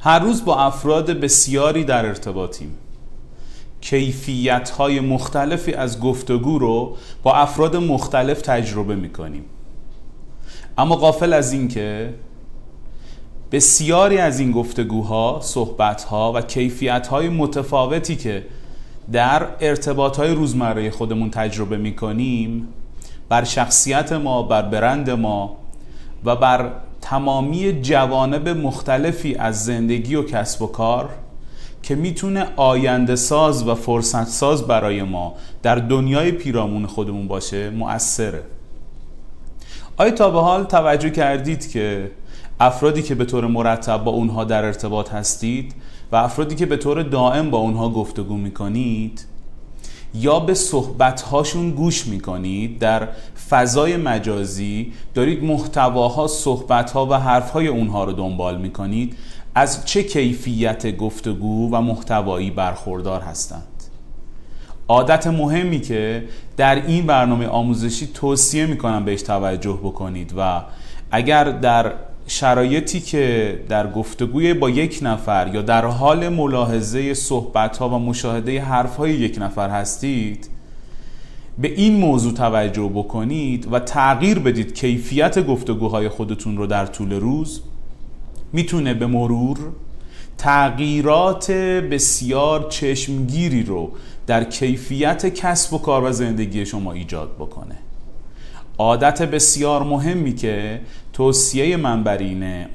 هر روز با افراد بسیاری در ارتباطیم. کیفیت های مختلفی از گفتگو رو با افراد مختلف تجربه می کنیم اما قافل از این که بسیاری از این گفتگوها، صحبتها و کیفیت های متفاوتی که در ارتباط های روزمره خودمون تجربه می کنیم بر شخصیت ما، بر برند ما و بر تمامی جوانب مختلفی از زندگی و کسب و کار که می‌تونه آینده ساز و فرصت ساز برای ما در دنیای پیرامون خودمون باشه مؤثره. آیا تا به حال توجه کردید که افرادی که به طور مرتب با اونها در ارتباط هستید و افرادی که به طور دائم با اونها گفتگو می‌کنید یا به صحبتهاشون گوش می‌کنید در فضای مجازی دارید محتواها صحبتها و حرفهای اونها رو دنبال می‌کنید از چه کیفیت گفتگو و محتوایی برخوردار هستند؟ عادت مهمی که در این برنامه آموزشی توصیه می‌کنم بهش توجه بکنید و اگر در شرایطی که در گفتگوی با یک نفر یا در حال ملاحظه صحبت ها و مشاهده حرف های یک نفر هستید به این موضوع توجه بکنید و تغییر بدید کیفیت گفتگوهای خودتون رو در طول روز. می‌تونه به مرور تغییرات بسیار چشمگیری رو در کیفیت کسب و کار و زندگی شما ایجاد بکنه. عادت بسیار مهمی که توصیه من بر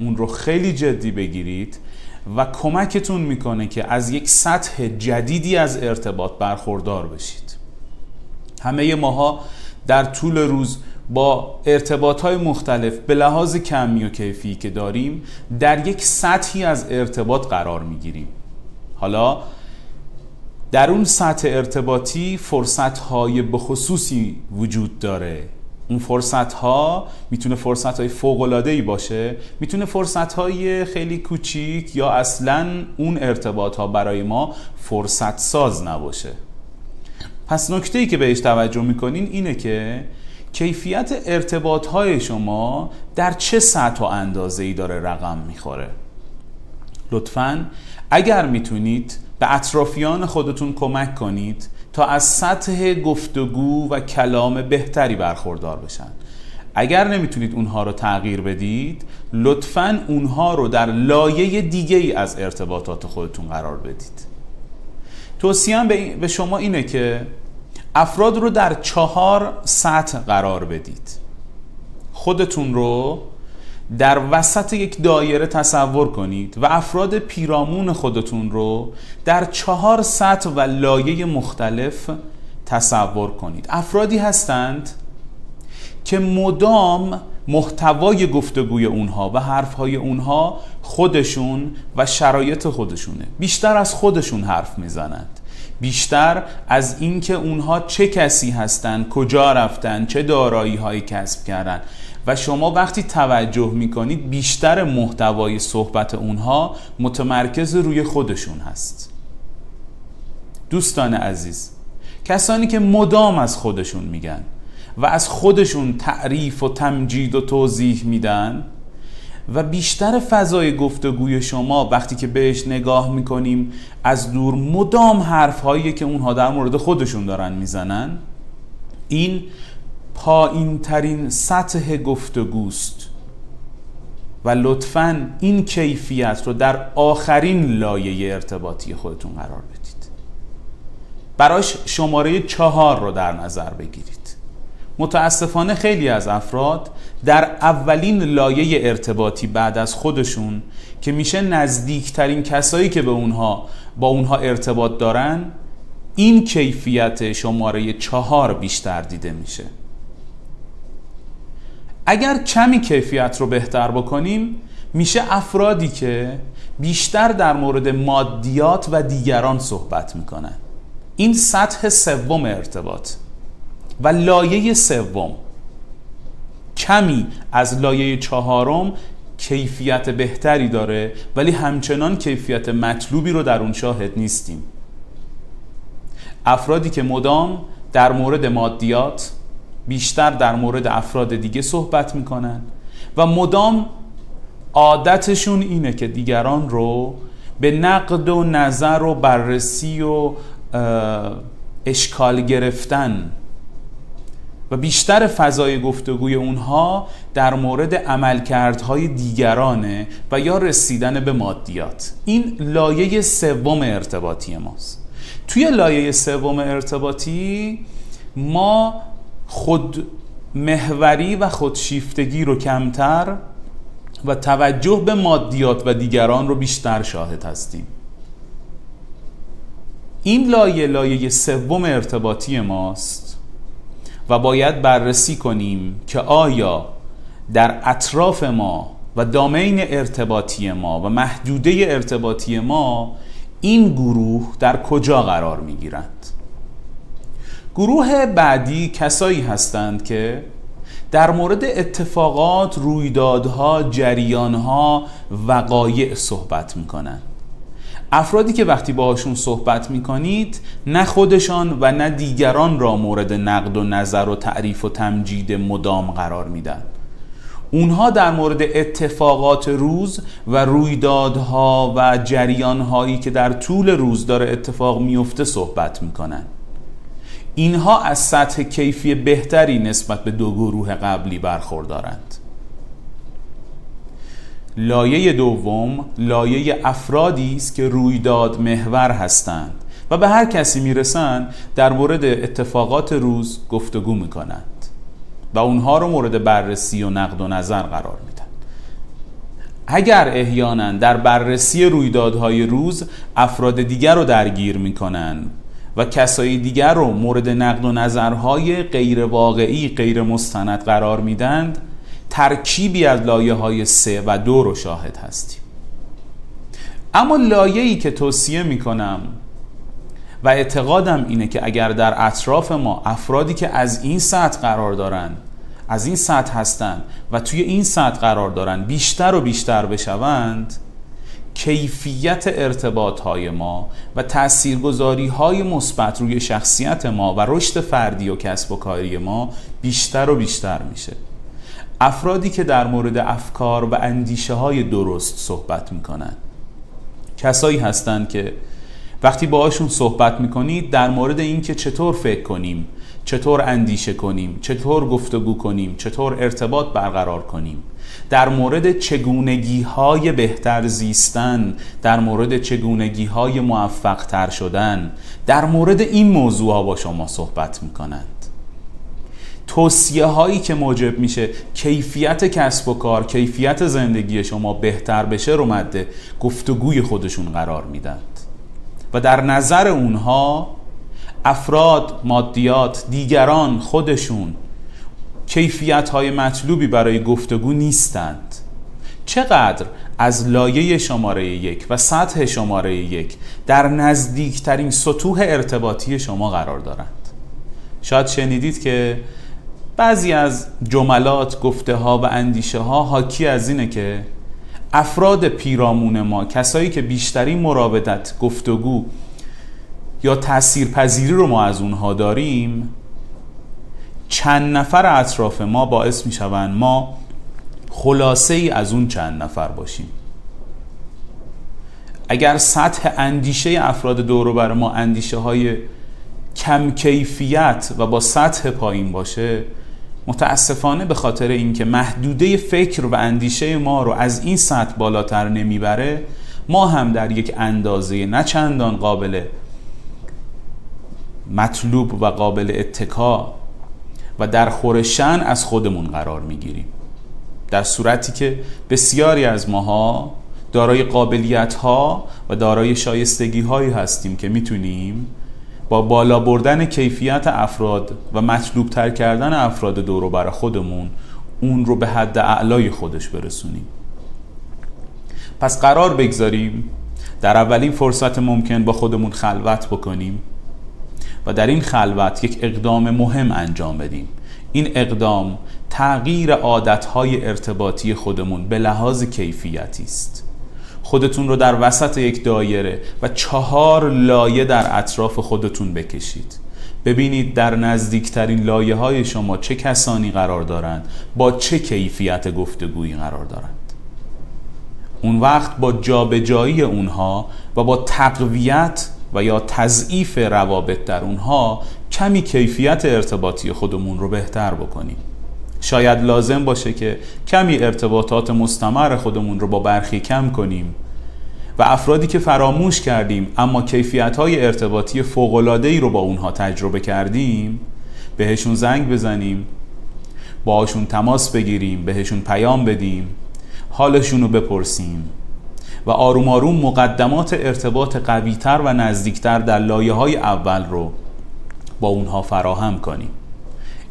اون رو خیلی جدی بگیرید و کمکتون می‌کنه که از یک سطح جدیدی از ارتباط برخوردار بشید. همه ماها در طول روز با ارتباط های مختلف به لحاظ کمی و کیفی که داریم در یک سطحی از ارتباط قرار می‌گیریم. حالا در اون سطح ارتباطی فرصت های بخصوصی وجود داره اون فرصت ها می‌تونه فرصت های فوق العاده ای باشه. می‌تونه فرصت های خیلی کوچیک یا اصلا اون ارتباط ها برای ما فرصت ساز نباشه. پس نکته ای که بهش توجه می‌کنین اینه که کیفیت ارتباط های شما در چه سطح و اندازه ای داره رقم می‌خوره؟ لطفا اگر می‌تونید به اطرافیان خودتون کمک کنید تا از سطح گفتگو و کلام بهتری برخوردار بشن. اگر نمی‌تونید اونها رو تغییر بدید لطفا اونها رو در لایه دیگه ای از ارتباطات خودتون قرار بدید. توصیم به شما اینه که افراد رو در چهار سطح قرار بدید. خودتون رو در وسط یک دایره تصور کنید و افراد پیرامون خودتون رو در چهار سطح و لایه مختلف تصور کنید. افرادی هستند که مدام محتوای گفتگوی اونها و حرفهای اونها خودشون و شرایط خودشونه. بیشتر از خودشون حرف می‌زنند. بیشتر از اینکه اونها چه کسی هستند کجا رفتن چه دارایی هایی کسب کردن. و شما وقتی توجه می‌کنید بیشتر محتوای صحبت اونها متمرکز روی خودشون هست. دوستان عزیز کسانی که مدام از خودشون میگن و از خودشون تعریف و تمجید و توضیح میدن و بیشتر فضای گفتگوی شما وقتی که بهش نگاه می‌کنیم از دور مدام حرف که اونها در مورد خودشون دارن می‌زنن این پایین ترین سطح گفتگوست و لطفا این کیفیت رو در آخرین لایه ارتباطی خودتون قرار بدید. براش شماره چهار رو در نظر بگیرید. متاسفانه خیلی از افراد در اولین لایه ارتباطی بعد از خودشون که میشه نزدیکترین کسایی که به اونها با اونها ارتباط دارن این کیفیت شماره چهار بیشتر دیده میشه. اگر کمی کیفیت رو بهتر بکنیم میشه افرادی که بیشتر در مورد مادیات و دیگران صحبت می‌کنن. این سطح سوم ارتباط و لایه سوم. کمی از لایه چهارم کیفیت بهتری داره ولی همچنان کیفیت مطلوبی رو در اون شاهد نیستیم. افرادی که مدام در مورد مادیات بیشتر در مورد افراد دیگه صحبت می‌کنن. و مدام عادتشون اینه که دیگران رو به نقد و نظر و بررسی و اشکال گرفتن و بیشتر فضای گفتگوی اونها در مورد عملکردهای دیگرانه و یا رسیدن به مادیات. این لایه سوم ارتباطی ماست. توی لایه سوم ارتباطی ما خود محوری و خودشیفتگی رو کمتر و توجه به مادیات و دیگران رو بیشتر شاهد هستیم. این لایه لایه سوم ارتباطی ماست و باید بررسی کنیم که آیا در اطراف ما و دامین ارتباطی ما و محدوده ارتباطی ما این گروه در کجا قرار می گیرند گروه بعدی کسایی هستند که در مورد اتفاقات، رویدادها، جریانها، وقایع صحبت می‌کنن افرادی که وقتی باهاشون صحبت می‌کنید نه خودشان و نه دیگران را مورد نقد و نظر و تعریف و تمجید مدام قرار میدن اونها در مورد اتفاقات روز و رویدادها و جریانهایی که در طول روز داره اتفاق میفته صحبت می‌کنن اینها از سطح کیفی بهتری نسبت به دو گروه قبلی برخوردارند. لایه دوم لایه افرادی است که رویداد محور هستند و به هر کسی می‌رسند در مورد اتفاقات روز گفتگو می‌کنند و اونها رو مورد بررسی و نقد و نظر قرار میدن. اگر احیانا در بررسی رویدادهای روز افراد دیگر رو درگیر می‌کنن و کسای دیگر رو مورد نقد و نظرهای غیر واقعی غیر مستند قرار میدند ترکیبی از لایه های سه و دو رو شاهد هستیم. اما لایه ای که توصیه می‌کنم و اعتقادم اینه که اگر در اطراف ما افرادی که از این سطح قرار دارن از این سطح هستند و توی این سطح قرار دارن بیشتر و بیشتر بشوند کیفیت ارتباط های ما و تاثیرگذاری های مثبت روی شخصیت ما و رشد فردی و کسب و کاری ما بیشتر و بیشتر میشه. افرادی که در مورد افکار و اندیشه های درست صحبت می‌کنن. کسایی هستند که وقتی باهاشون صحبت می‌کنید در مورد اینکه چطور فکر کنیم چطور اندیشه کنیم چطور گفتگو کنیم چطور ارتباط برقرار کنیم. در مورد چگونگی های بهتر زیستن در مورد چگونگی های موفق تر شدن در مورد این موضوع ها با شما صحبت می‌کنند. توصیه هایی که موجب میشه کیفیت کسب و کار کیفیت زندگی شما بهتر بشه رو مد گفتگوی خودشون قرار میدند و در نظر اونها افراد مادیات دیگران خودشون کیفیت های مطلوبی برای گفتگو نیستند. چقدر از لایه شماره یک و سطح شماره یک در نزدیکترین سطوح ارتباطی شما قرار دارند؟ شاید شنیدید که بعضی از جملات گفته ها و اندیشه ها حاکی از اینه که افراد پیرامون ما کسایی که بیشترین مراودت گفتگو یا تاثیرپذیری رو ما از اونها داریم چند نفر اطراف ما باعث می شوند ما خلاصه ای از اون چند نفر باشیم. اگر سطح اندیشه افراد دور بر ما اندیشه های کم کیفیت و با سطح پایین باشه متاسفانه به خاطر اینکه محدوده فکر و اندیشه ما رو از این سطح بالاتر نمی‌بره ما هم در یک اندازه نه چندان قابل مطلوب و قابل اتکا و در خورشن از خودمون قرار می‌گیریم. در صورتی که بسیاری از ماها دارای قابلیت ها و دارای شایستگی هایی هستیم که می‌تونیم با بالا بردن کیفیت افراد و مطلوب تر کردن افراد دورو بر خودمون اون رو به حد اعلای خودش برسونیم. پس قرار بگذاریم در اولین فرصت ممکن با خودمون خلوت بکنیم. و در این خلوت یک اقدام مهم انجام بدیم. این اقدام تغییر عادتهای ارتباطی خودمون به لحاظ کیفیتی است. خودتون رو در وسط یک دایره و چهار لایه در اطراف خودتون بکشید. ببینید در نزدیکترین لایه های شما چه کسانی قرار دارند با چه کیفیت گفتگویی قرار دارند. اون وقت با جابجایی اونها و با تقویت و یا تضعیف روابط در اونها کمی کیفیت ارتباطی خودمون رو بهتر بکنیم. شاید لازم باشه که کمی ارتباطات مستمر خودمون رو با برخی کم کنیم و افرادی که فراموش کردیم اما کیفیت های ارتباطی ای رو با اونها تجربه کردیم بهشون زنگ بزنیم باهاشون تماس بگیریم بهشون پیام بدیم حالشون رو بپرسیم. و آروم آروم مقدمات ارتباط قویتر و نزدیکتر در لایه های اول رو با اونها فراهم کنیم.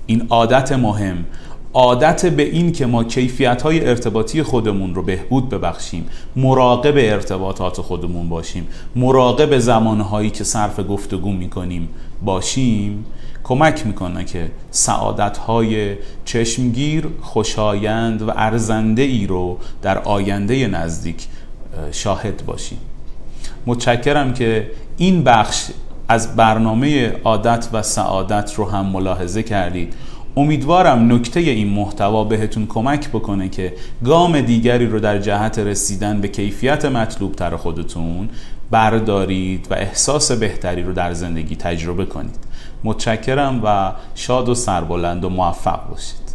این عادت مهم عادت به این که ما کیفیت های ارتباطی خودمون رو بهبود ببخشیم مراقب ارتباطات خودمون باشیم مراقب زمانهایی که صرف گفتگو می‌کنیم باشیم. کمک می‌کنه که سعادت های چشمگیر خوشایند و ارزنده ای رو در آینده نزدیک شاهد باشیم متشکرم که این بخش از برنامه عادت و سعادت رو هم ملاحظه کردید. امیدوارم نکته این محتوا بهتون کمک بکنه که گام دیگری رو در جهت رسیدن به کیفیت مطلوب تر خودتون بردارید و احساس بهتری رو در زندگی تجربه کنید. متشکرم و شاد و سربلند و موفق باشید.